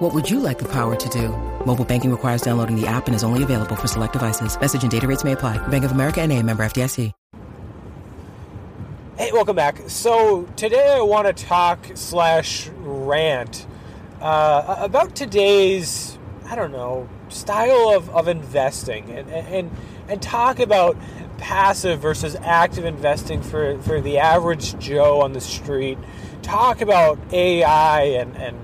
What would you like the power to do? Mobile banking requires downloading the app and is only available for select devices. Message and data rates may apply. Bank of America and a member FDIC. Hey, welcome back. So today I want to talk slash rant uh, about today's, I don't know, style of, of investing and, and, and talk about passive versus active investing for, for the average Joe on the street. Talk about AI and, and,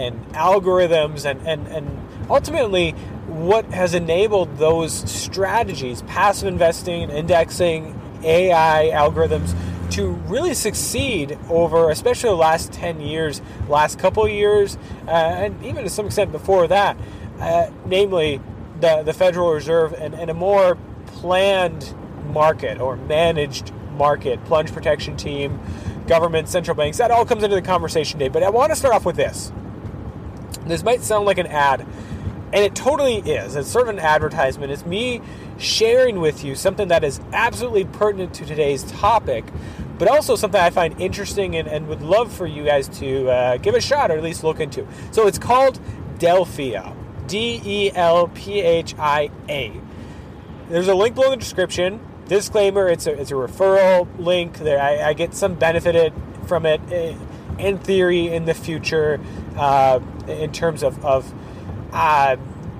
and algorithms and, and, and ultimately what has enabled those strategies, passive investing, indexing, AI algorithms to really succeed over, especially the last 10 years, last couple years, uh, and even to some extent before that, uh, namely the, the Federal Reserve and, and a more planned market or managed market, plunge protection team, government, central banks, that all comes into the conversation today. But I want to start off with this. This might sound like an ad, and it totally is. It's sort of an advertisement. It's me sharing with you something that is absolutely pertinent to today's topic, but also something I find interesting and, and would love for you guys to uh, give a shot or at least look into. So it's called Delphia. D E L P H I A. There's a link below in the description. Disclaimer: It's a it's a referral link. There, I, I get some benefited from it eh, in theory in the future, uh, in terms of of uh,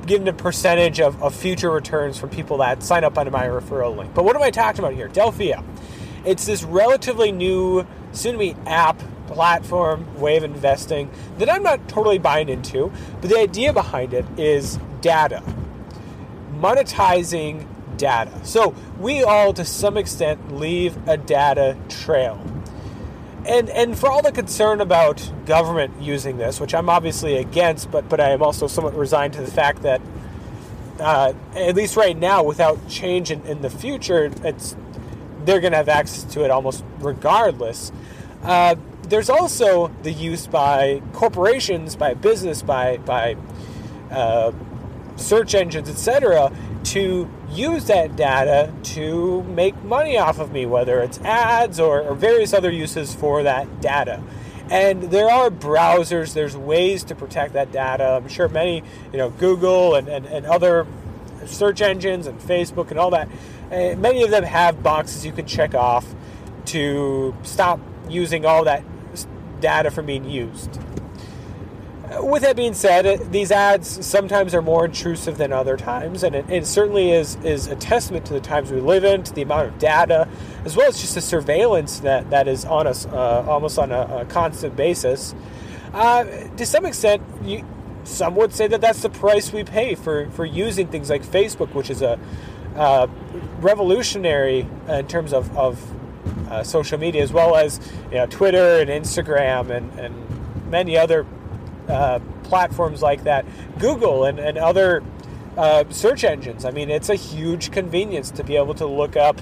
a percentage of, of future returns from people that sign up under my referral link. But what am I talking about here? Delphia. It's this relatively new, soon to be app platform way of investing that I'm not totally buying into, but the idea behind it is data, monetizing data. So we all, to some extent, leave a data trail. And, and for all the concern about government using this, which I'm obviously against, but, but I am also somewhat resigned to the fact that, uh, at least right now, without change in, in the future, it's they're going to have access to it almost regardless. Uh, there's also the use by corporations, by business, by by uh, search engines, etc., to use that data to make money off of me, whether it's ads or, or various other uses for that data. And there are browsers, there's ways to protect that data. I'm sure many, you know, Google and, and, and other search engines and Facebook and all that, uh, many of them have boxes you can check off to stop using all that data from being used. With that being said, these ads sometimes are more intrusive than other times, and it, it, certainly is, is a testament to the times we live in, to the amount of data, as well as just the surveillance that, that is on us uh, almost on a, a constant basis. Uh, to some extent, you, some would say that that's the price we pay for, for using things like Facebook, which is a uh, revolutionary in terms of, of uh, social media, as well as you know, Twitter and Instagram and, and many other uh, platforms like that, Google and, and other uh, search engines. I mean, it's a huge convenience to be able to look up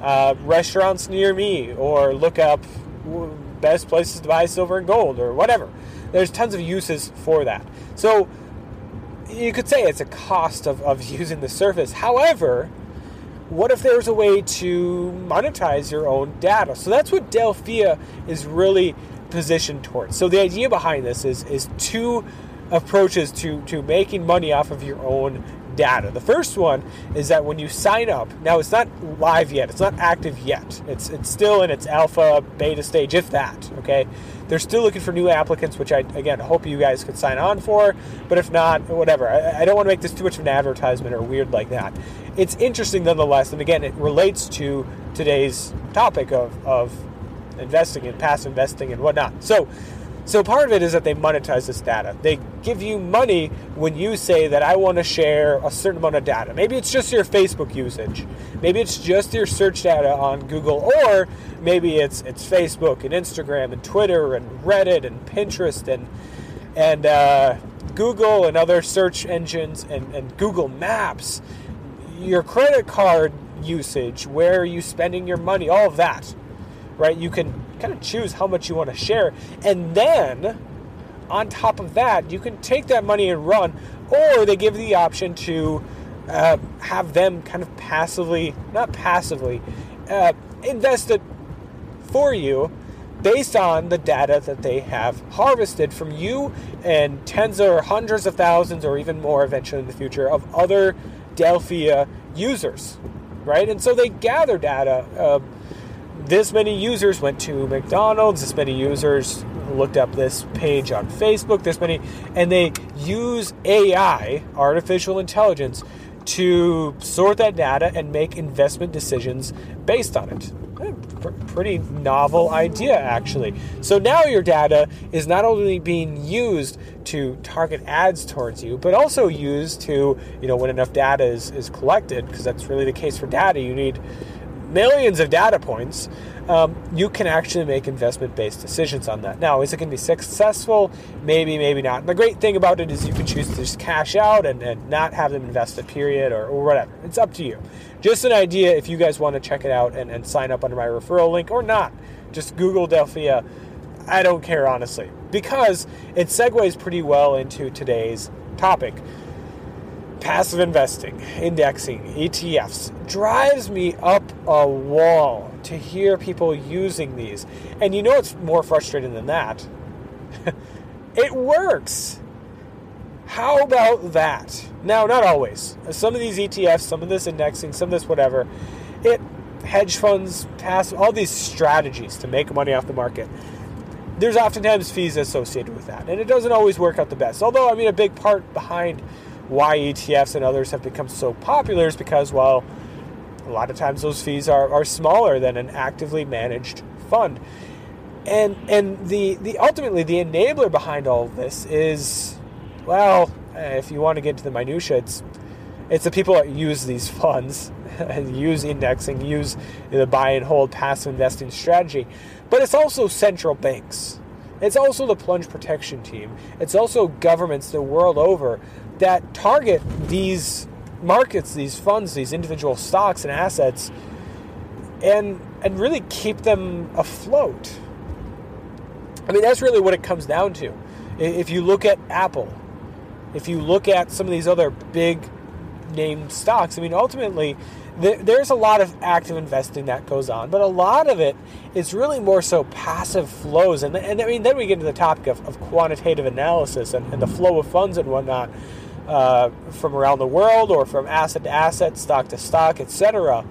uh, restaurants near me or look up best places to buy silver and gold or whatever. There's tons of uses for that. So you could say it's a cost of, of using the service. However, what if there's a way to monetize your own data? So that's what Delphia is really positioned towards. So the idea behind this is is two approaches to to making money off of your own data. The first one is that when you sign up, now it's not live yet, it's not active yet. It's it's still in its alpha beta stage, if that. Okay, they're still looking for new applicants, which I again hope you guys could sign on for. But if not, whatever. I, I don't want to make this too much of an advertisement or weird like that. It's interesting nonetheless, and again, it relates to today's topic of of investing and passive investing and whatnot. So so part of it is that they monetize this data. They give you money when you say that I want to share a certain amount of data. Maybe it's just your Facebook usage. Maybe it's just your search data on Google, or maybe it's it's Facebook and Instagram and Twitter and Reddit and Pinterest and and uh, Google and other search engines and, and Google Maps. Your credit card usage, where are you spending your money, all of that, right? You can kind of choose how much you want to share. And then on top of that, you can take that money and run, or they give you the option to uh, have them kind of passively, not passively, uh, invest it for you based on the data that they have harvested from you and tens or hundreds of thousands or even more eventually in the future of other Delphia users, right? And so they gather data. Uh, this many users went to McDonald's, this many users looked up this page on Facebook, this many, and they use AI, artificial intelligence, to sort that data and make investment decisions based on it. Eh, pretty novel idea, actually. So now your data is not only being used to target ads towards you, but also used to, you know, when enough data is, is collected, because that's really the case for data, you need millions of data points um, you can actually make investment based decisions on that. Now, is it going to be successful? Maybe, maybe not. And the great thing about it is you can choose to just cash out and, and not have them invested, period, or, or whatever. It's up to you. Just an idea if you guys want to check it out and, and sign up under my referral link or not. Just Google Delphia. I don't care, honestly, because it segues pretty well into today's topic passive investing, indexing, ETFs drives me up a wall to hear people using these. And you know it's more frustrating than that? it works. How about that? Now, not always. Some of these ETFs, some of this indexing, some of this whatever, it hedge funds, passive, all these strategies to make money off the market. There's oftentimes fees associated with that, and it doesn't always work out the best. Although, I mean, a big part behind why ETFs and others have become so popular is because, well, a lot of times those fees are, are smaller than an actively managed fund. And and the, the ultimately the enabler behind all of this is well, if you want to get into the minutia, it's it's the people that use these funds, and use indexing, use the buy and hold passive investing strategy. But it's also central banks. It's also the plunge protection team. It's also governments the world over that target these markets, these funds, these individual stocks and assets, and and really keep them afloat. I mean, that's really what it comes down to. If you look at Apple, if you look at some of these other big name stocks, I mean, ultimately, there's a lot of active investing that goes on, but a lot of it is really more so passive flows. And, and I mean, then we get into the topic of, of quantitative analysis and, and the flow of funds and whatnot uh, from around the world or from asset to asset, stock to stock, etc.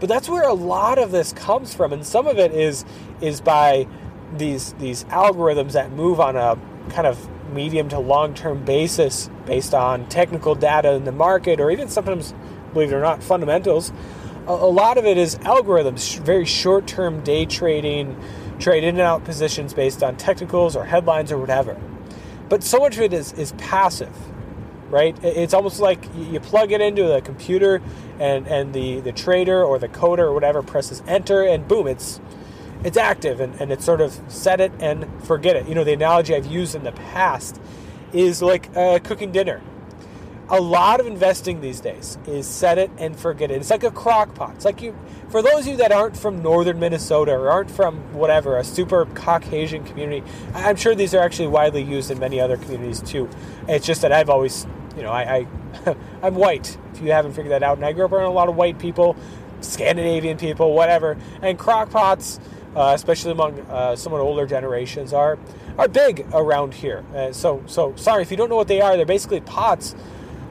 But that's where a lot of this comes from, and some of it is is by these these algorithms that move on a kind of medium to long term basis based on technical data in the market, or even sometimes, believe it or not, fundamentals. A, a lot of it is algorithms, very short term day trading, trade in and out positions based on technicals or headlines or whatever. But so much of it is, is passive right? It's almost like you plug it into the computer and, and the, the trader or the coder or whatever presses enter and boom, it's it's active and, and it's sort of set it and forget it. You know, the analogy I've used in the past is like uh, cooking dinner. A lot of investing these days is set it and forget it. It's like a crock pot. It's like you, for those of you that aren't from northern Minnesota or aren't from whatever, a super Caucasian community, I'm sure these are actually widely used in many other communities too. It's just that I've always you know, I, I I'm white. If you haven't figured that out, and I grew up around a lot of white people, Scandinavian people, whatever, and crockpots, uh, especially among uh, somewhat older generations, are are big around here. Uh, so so sorry if you don't know what they are. They're basically pots,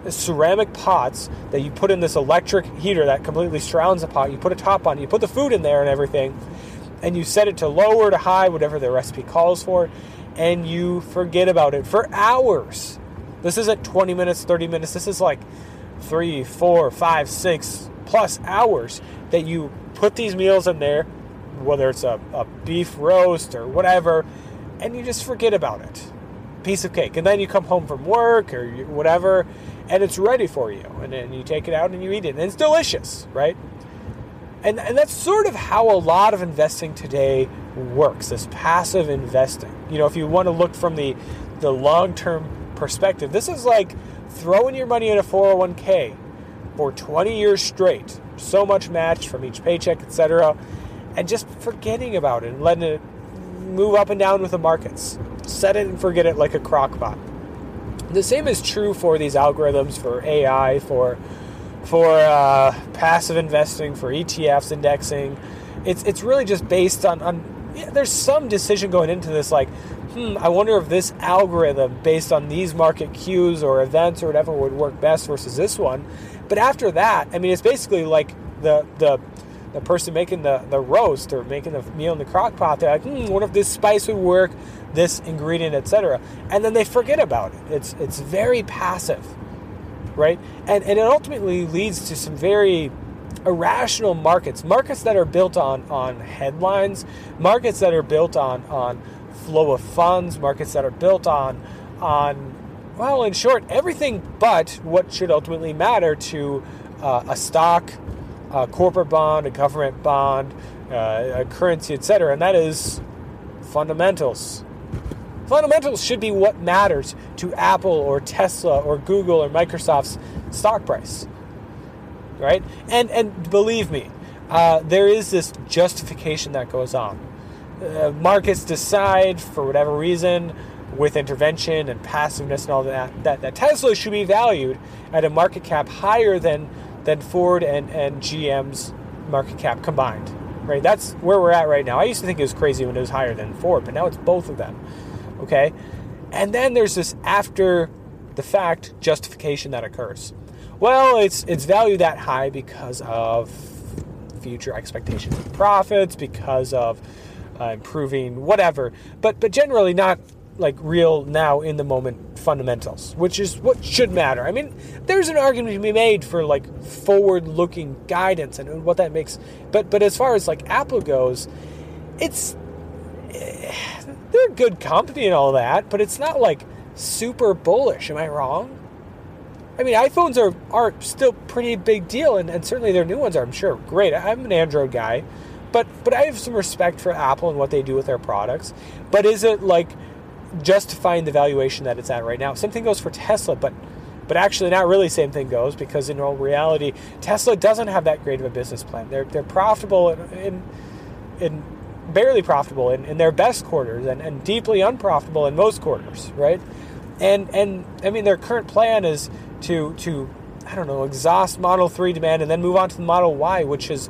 ceramic pots that you put in this electric heater that completely surrounds the pot. You put a top on, it, you put the food in there and everything, and you set it to low or to high, whatever the recipe calls for, and you forget about it for hours this isn't 20 minutes, 30 minutes. This is like three, four, five, six plus hours that you put these meals in there, whether it's a, a beef roast or whatever, and you just forget about it. Piece of cake. And then you come home from work or whatever, and it's ready for you. And then you take it out and you eat it. And it's delicious, right? And, and that's sort of how a lot of investing today works this passive investing. You know, if you want to look from the, the long term perspective. This is like throwing your money in a 401k for 20 years straight, so much matched from each paycheck, etc., and just forgetting about it and letting it move up and down with the markets. Set it and forget it like a crock pot. The same is true for these algorithms for AI, for for uh, passive investing, for ETFs indexing. It's it's really just based on on. Yeah, there's some decision going into this, like, hmm, I wonder if this algorithm based on these market cues or events or whatever would work best versus this one. But after that, I mean, it's basically like the the the person making the, the roast or making the meal in the crock pot, they're like, hmm, what if this spice would work, this ingredient, etc. And then they forget about it. It's it's very passive, right? And and it ultimately leads to some very irrational markets, markets that are built on on headlines, markets that are built on on flow of funds, markets that are built on on well, in short, everything but what should ultimately matter to uh, a stock, a corporate bond, a government bond, uh, a currency, etc. And that is fundamentals. Fundamentals should be what matters to Apple or Tesla or Google or Microsoft's stock price, right? And and believe me, uh, there is this justification that goes on. Uh, markets decide for whatever reason, with intervention and passiveness and all that, that, that Tesla should be valued at a market cap higher than than Ford and, and GM's market cap combined. Right? That's where we're at right now. I used to think it was crazy when it was higher than Ford, but now it's both of them. Okay? And then there's this after the fact justification that occurs. Well, it's it's valued that high because of future expectations of profits, because of uh, improving whatever, but but generally not like real now in the moment fundamentals, which is what should matter. I mean, there's an argument to be made for like forward looking guidance and what that makes, but but as far as like Apple goes, it's they're good company and all that, but it's not like super bullish. Am I wrong? I mean, iPhones are are still pretty big deal, and, and certainly their new ones are, I'm sure, great. I'm an Android guy, but but I have some respect for Apple and what they do with their products. But is it like justifying the valuation that it's at right now. Same thing goes for Tesla, but but actually not really same thing goes because in all reality, Tesla doesn't have that great of a business plan. They're they're profitable in in, in barely profitable in, in their best quarters and, and deeply unprofitable in most quarters, right? And and I mean their current plan is to to I don't know, exhaust Model 3 demand and then move on to the Model Y, which is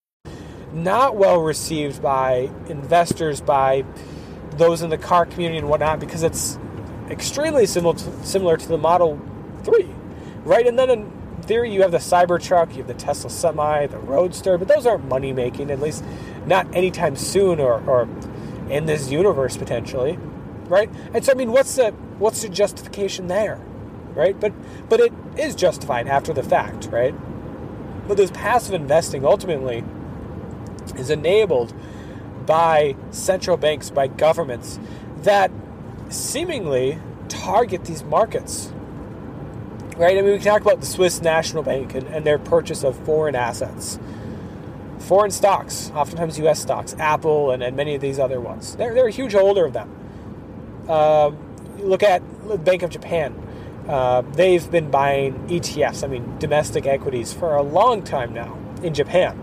not well received by investors, by those in the car community and whatnot, because it's extremely similar to, similar to the Model 3, right? And then in theory, you have the Cybertruck, you have the Tesla Semi, the Roadster, but those aren't money making, at least not anytime soon or, or in this universe potentially, right? And so, I mean, what's the what's the justification there, right? But but it is justified after the fact, right? But this passive investing ultimately is enabled by central banks, by governments that seemingly target these markets. Right? I mean, we can talk about the Swiss National Bank and, and their purchase of foreign assets, foreign stocks, oftentimes US stocks, Apple, and, and many of these other ones. They're, they're a huge holder of them. Uh, look at the Bank of Japan. Uh, they've been buying ETFs, I mean, domestic equities, for a long time now in Japan.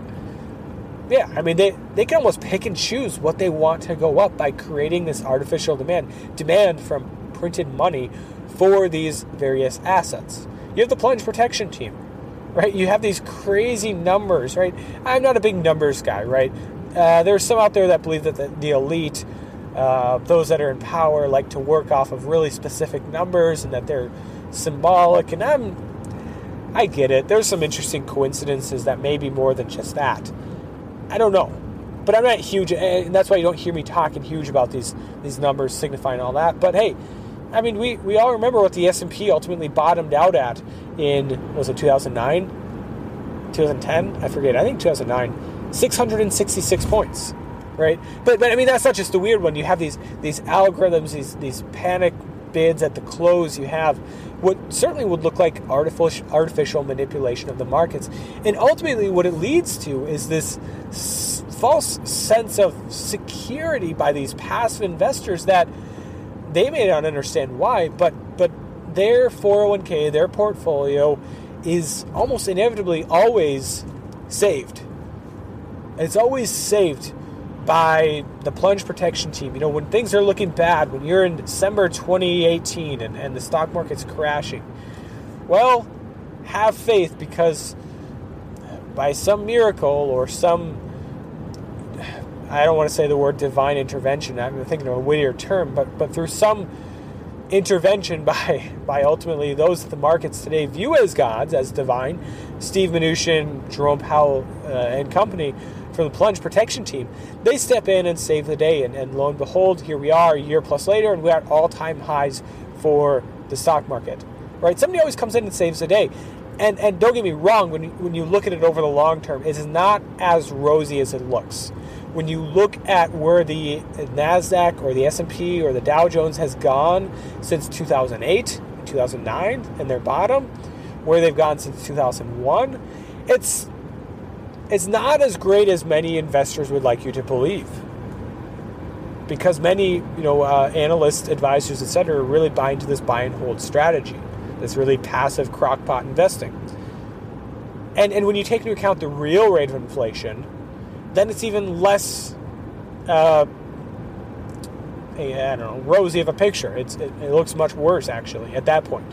Yeah, I mean they they can almost pick and choose what they want to go up by creating this artificial demand demand from printed money for these various assets. You have the plunge protection team, right? You have these crazy numbers, right? I'm not a big numbers guy, right? Uh, there's some out there that believe that the, the elite, uh, those that are in power, like to work off of really specific numbers and that they're symbolic. And I'm, I get it. There's some interesting coincidences that may be more than just that. I don't know. But I'm not huge, eh, and that's why you don't hear me talking huge about these these numbers signifying all that. But hey, I mean, we, we all remember what the S&P ultimately bottomed out at in was it 2009? 2010, I forget, I think 2009, 666 points, right? But but I mean that's not just the weird one. You have these these algorithms, these these panic bids at the close. You have what certainly would look like artificial artificial manipulation of the markets, and ultimately what it leads to is this s- false sense of security by these passive investors that they may not understand why, but but their 401k, their portfolio is almost inevitably always saved. It's always saved by the plunge protection team. You know, when things are looking bad, when you're in December 2018 and, and the stock market's crashing, well, have faith because by some miracle or some, I don't want to say the word divine intervention, I'm thinking of a wittier term, but, but through some intervention by by ultimately those that the markets today view as gods, as divine, Steve Mnuchin, Jerome Powell, uh, and company for the plunge protection team, they step in and save the day. And, and lo and behold, here we are a year plus later, and we're at all time highs for the stock market. Right? Somebody always comes in and saves the day. And, and don't get me wrong, when when you look at it over the long term, it is not as rosy as it looks when you look at where the Nasdaq or the S&P or the Dow Jones has gone since 2008, 2009 and their bottom, where they've gone since 2001, it's it's not as great as many investors would like you to believe. Because many, you know, uh, analysts, advisors, etc., are really buying into this buy and hold strategy, this really passive crockpot investing. And and when you take into account the real rate of inflation, then it's even less, uh, I don't know, rosy of a picture. It's, it, it looks much worse, actually, at that point,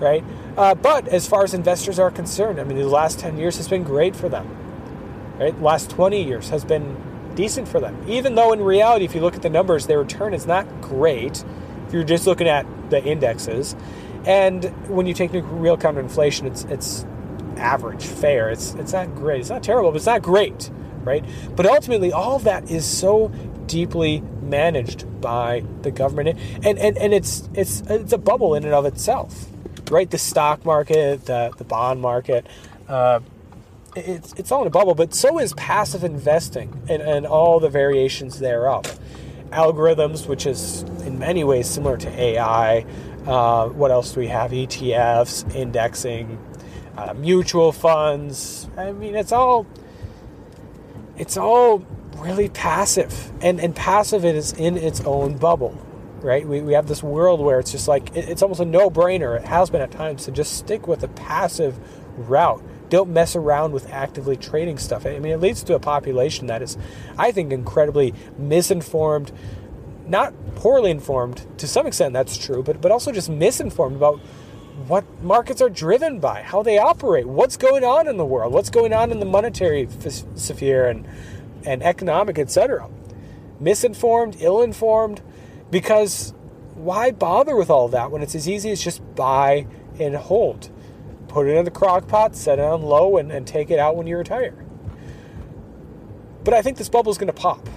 right? Uh, but as far as investors are concerned, I mean, the last 10 years has been great for them, right? Last 20 years has been decent for them. Even though in reality, if you look at the numbers, their return is not great if you're just looking at the indexes. And when you take into real counter inflation, it's, it's average, fair. It's, it's not great. It's not terrible, but it's not great right? But ultimately, all of that is so deeply managed by the government, and and, and it's it's it's a bubble in and of itself, right? The stock market, the the bond market. Uh, it's, it's all in a bubble, but so is passive investing and, and all the variations thereof. Algorithms, which is in many ways similar to AI. Uh, what else do we have? ETFs, indexing, uh, mutual funds. I mean, it's all it's all really passive. And, and passive it is in its own bubble, right? We, we have this world where it's just like, it, it's almost a no brainer. It has been at times to just stick with a passive route. Don't mess around with actively trading stuff. I mean, it leads to a population that is, I think, incredibly misinformed, not poorly informed. To some extent, that's true, but, but also just misinformed about what markets are driven by, how they operate, what's going on in the world, what's going on in the monetary sphere and and economic, etc. Misinformed, ill-informed, because why bother with all that when it's as easy as just buy and hold? Put it in the crock pot, set it on low, and, and take it out when you retire. But I think this bubble is going to pop,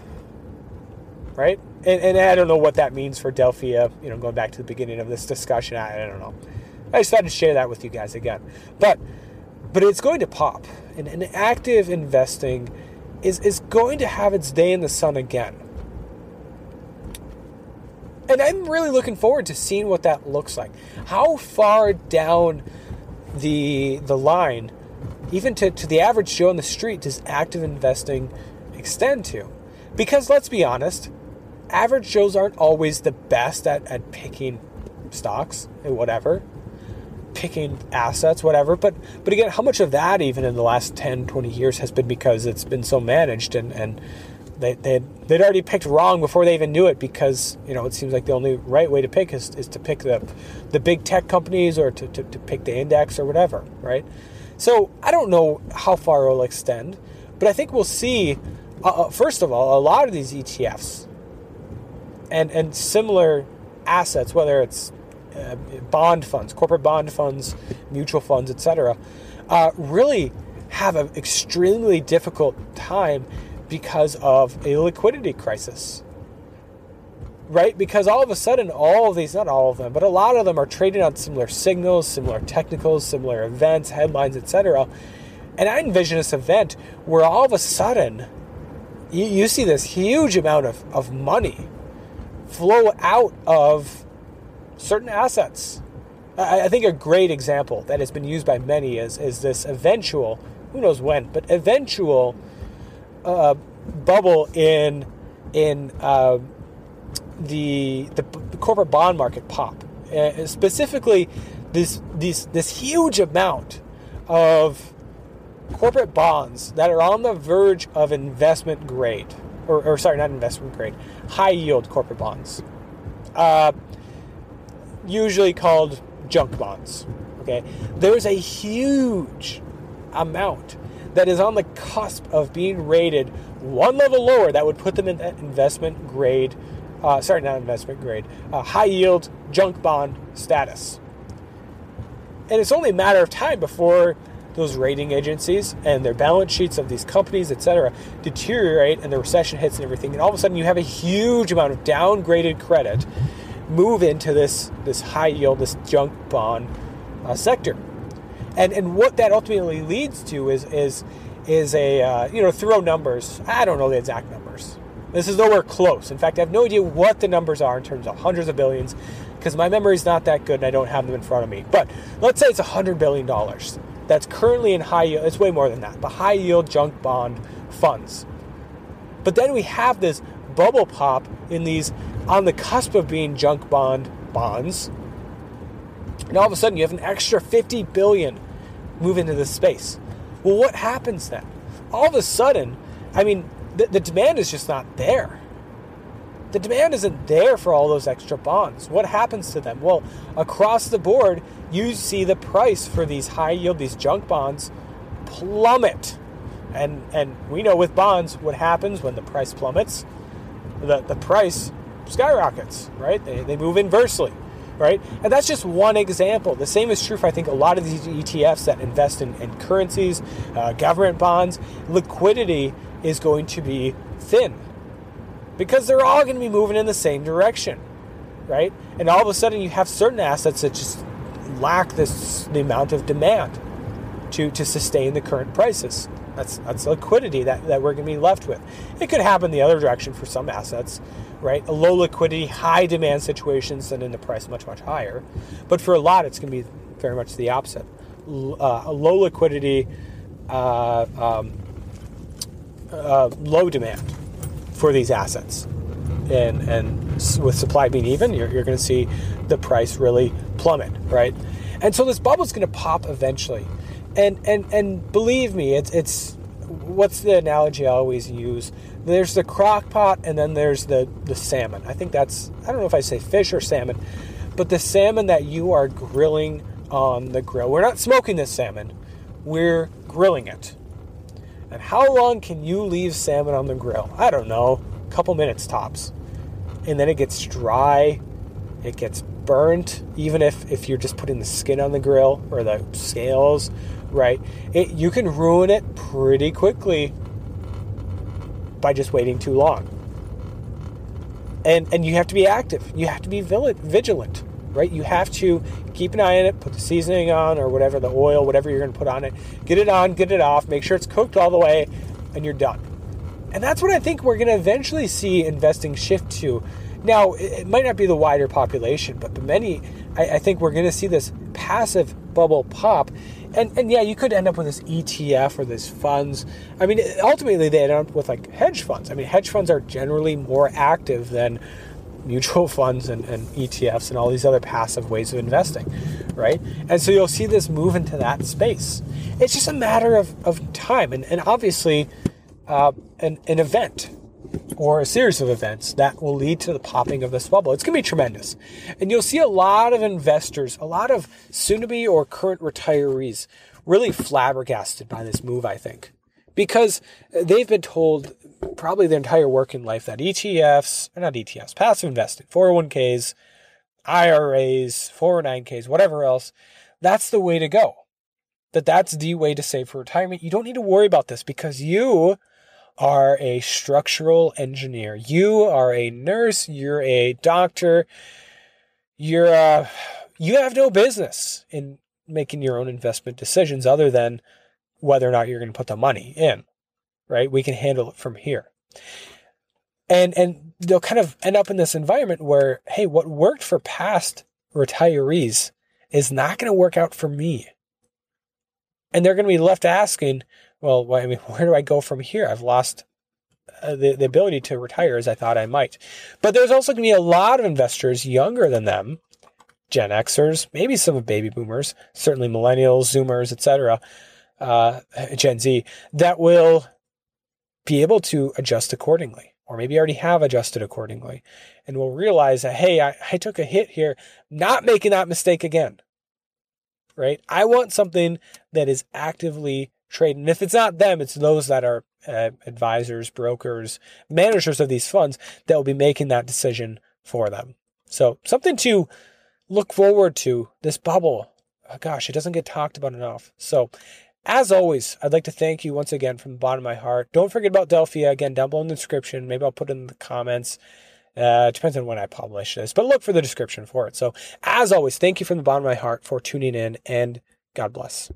right? And, and I don't know what that means for Delphia. You know, going back to the beginning of this discussion, I, I don't know. I just thought to share that with you guys again. But but it's going to pop. And, and active investing is, is going to have its day in the sun again. And I'm really looking forward to seeing what that looks like. How far down the the line, even to, to the average Joe on the street, does active investing extend to? Because let's be honest, average Joes aren't always the best at, at picking stocks and whatever picking assets, whatever. But but again, how much of that even in the last 10, 20 years has been because it's been so managed and, and they, they'd, they'd already picked wrong before they even knew it because, you know, it seems like the only right way to pick is, is to pick the, the big tech companies or to, to, to pick the index or whatever, right? So I don't know how far it'll extend, but I think we'll see, uh, uh first of all, a lot of these ETFs and, and similar assets, whether it's uh, bond funds, corporate bond funds, mutual funds, etc., uh, really have an extremely difficult time because of a liquidity crisis. Right? Because all of a sudden, all of these, not all of them, but a lot of them are trading on similar signals, similar technicals, similar events, headlines, etc. And I envision this event where all of a sudden you, you see this huge amount of, of money flow out of certain assets. I, I think a great example that has been used by many is, is this eventual, who knows when, but eventual uh, bubble in in uh, the, the corporate bond market pop. Uh, specifically, this this this huge amount of corporate bonds that are on the verge of investment grade, or, or sorry, not investment grade, high yield corporate bonds, uh, usually called junk bonds. Okay, there's a huge amount that is on the cusp of being rated one level lower that would put them in that investment grade, uh, sorry, not investment grade, uh, high yield junk bond status. And it's only a matter of time before those rating agencies and their balance sheets of these companies, etc., deteriorate and the recession hits and everything. And all of a sudden, you have a huge amount of downgraded credit move into this this high yield, this junk bond uh, sector. And and what that ultimately leads to is is is a uh, you know throw numbers. I don't know the exact numbers. This is nowhere close. In fact, I have no idea what the numbers are in terms of hundreds of billions because my memory is not that good and I don't have them in front of me. But let's say it's $100 billion that's currently in high yield, it's way more than that, but high yield junk bond funds. But then we have this bubble pop in these on the cusp of being junk bond bonds. And all of a sudden you have an extra 50 billion move into this space. Well, what happens then? All of a sudden, I mean, the, the demand is just not there the demand isn't there for all those extra bonds. What happens to them? Well, across the board, you see the price for these high yield, these junk bonds plummet. And and we know with bonds what happens when the price plummets. The the price skyrockets, right? They, they move inversely, right? And that's just one example. The same is true for I think a lot of these ETFs that invest in, in currencies, uh, government bonds. Liquidity is going to be thin because they're all going to be moving in the same direction, right? And all of a sudden, you have certain assets that just lack this the amount of demand to to sustain the current prices. That's that's liquidity that, that we're going to be left with. It could happen the other direction for some assets, right? A low liquidity, high demand situations, and then the price much much higher. But for a lot, it's going to be very much the opposite. Uh, a low liquidity, uh, um, uh, low demand for these assets. And, and with supply being even, you're, you're going to see the price really plummet, right? And so this bubble is going to pop eventually. And, and, and believe me, it's, it's what's the analogy I always use? There's the crock pot and then there's the, the salmon. I think that's, I don't know if I say fish or salmon, but the salmon that you are grilling on the grill. We're not smoking this salmon, we're grilling it. And how long can you leave salmon on the grill? I don't know, a couple minutes tops. And then it gets dry, it gets burnt, even if, if you're just putting the skin on the grill or the scales, right? It, you can ruin it pretty quickly by just waiting too long. And, and you have to be active. You have to be vigilant right? You have to keep an eye on it, put the seasoning on or whatever, the oil, whatever you're going to put on it. Get it on, get it off, make sure it's cooked all the way, and you're done. And that's what I think we're going to eventually see investing shift to. Now, it might not be the wider population, but the many, I, I think we're going to see this passive bubble pop. And, and yeah, you could end up with this ETF or this funds. I mean, ultimately, they end up with like hedge funds. I mean, hedge funds are generally more active than mutual funds and, and, ETFs and all these other passive ways of investing, right? And so you'll see this move into that space. It's just a matter of, of time and, and obviously uh, an, an event or a series of events that will lead to the popping of this bubble. It's going to be tremendous. And you'll see a lot of investors, a lot of soon to be or current retirees really flabbergasted by this move, I think because they've been told probably their entire working life that ETFs, or not ETFs, passive investing, 401ks, IRAs, 409ks, whatever else, that's the way to go. That that's the way to save for retirement. You don't need to worry about this because you are a structural engineer. You are a nurse, you're a doctor, you're a, uh, you have no business in making your own investment decisions other than whether or not you're going to put the money in, right? We can handle it from here. And, and they'll kind of end up in this environment where, hey, what worked for past retirees is not going to work out for me. And they're going to be left asking, well, I mean, where do I go from here? I've lost uh, the, the ability to retire as I thought I might. But there's also going to be a lot of investors younger than them, Gen Xers, maybe some of baby boomers, certainly millennials, Zoomers, etc., uh, Gen Z, that will be able to adjust accordingly, or maybe already have adjusted accordingly, and will realize that, hey, I, I took a hit here, not making that mistake again. Right? I want something that is actively trading. And if it's not them, it's those that are uh, advisors, brokers, managers of these funds that will be making that decision for them. So something to look forward to this bubble. Oh, gosh, it doesn't get talked about enough. So as always, I'd like to thank you once again from the bottom of my heart. Don't forget about Delphia again down below in the description. Maybe I'll put it in the comments. Uh, depends on when I publish this, but look for the description for it. So, as always, thank you from the bottom of my heart for tuning in and God bless.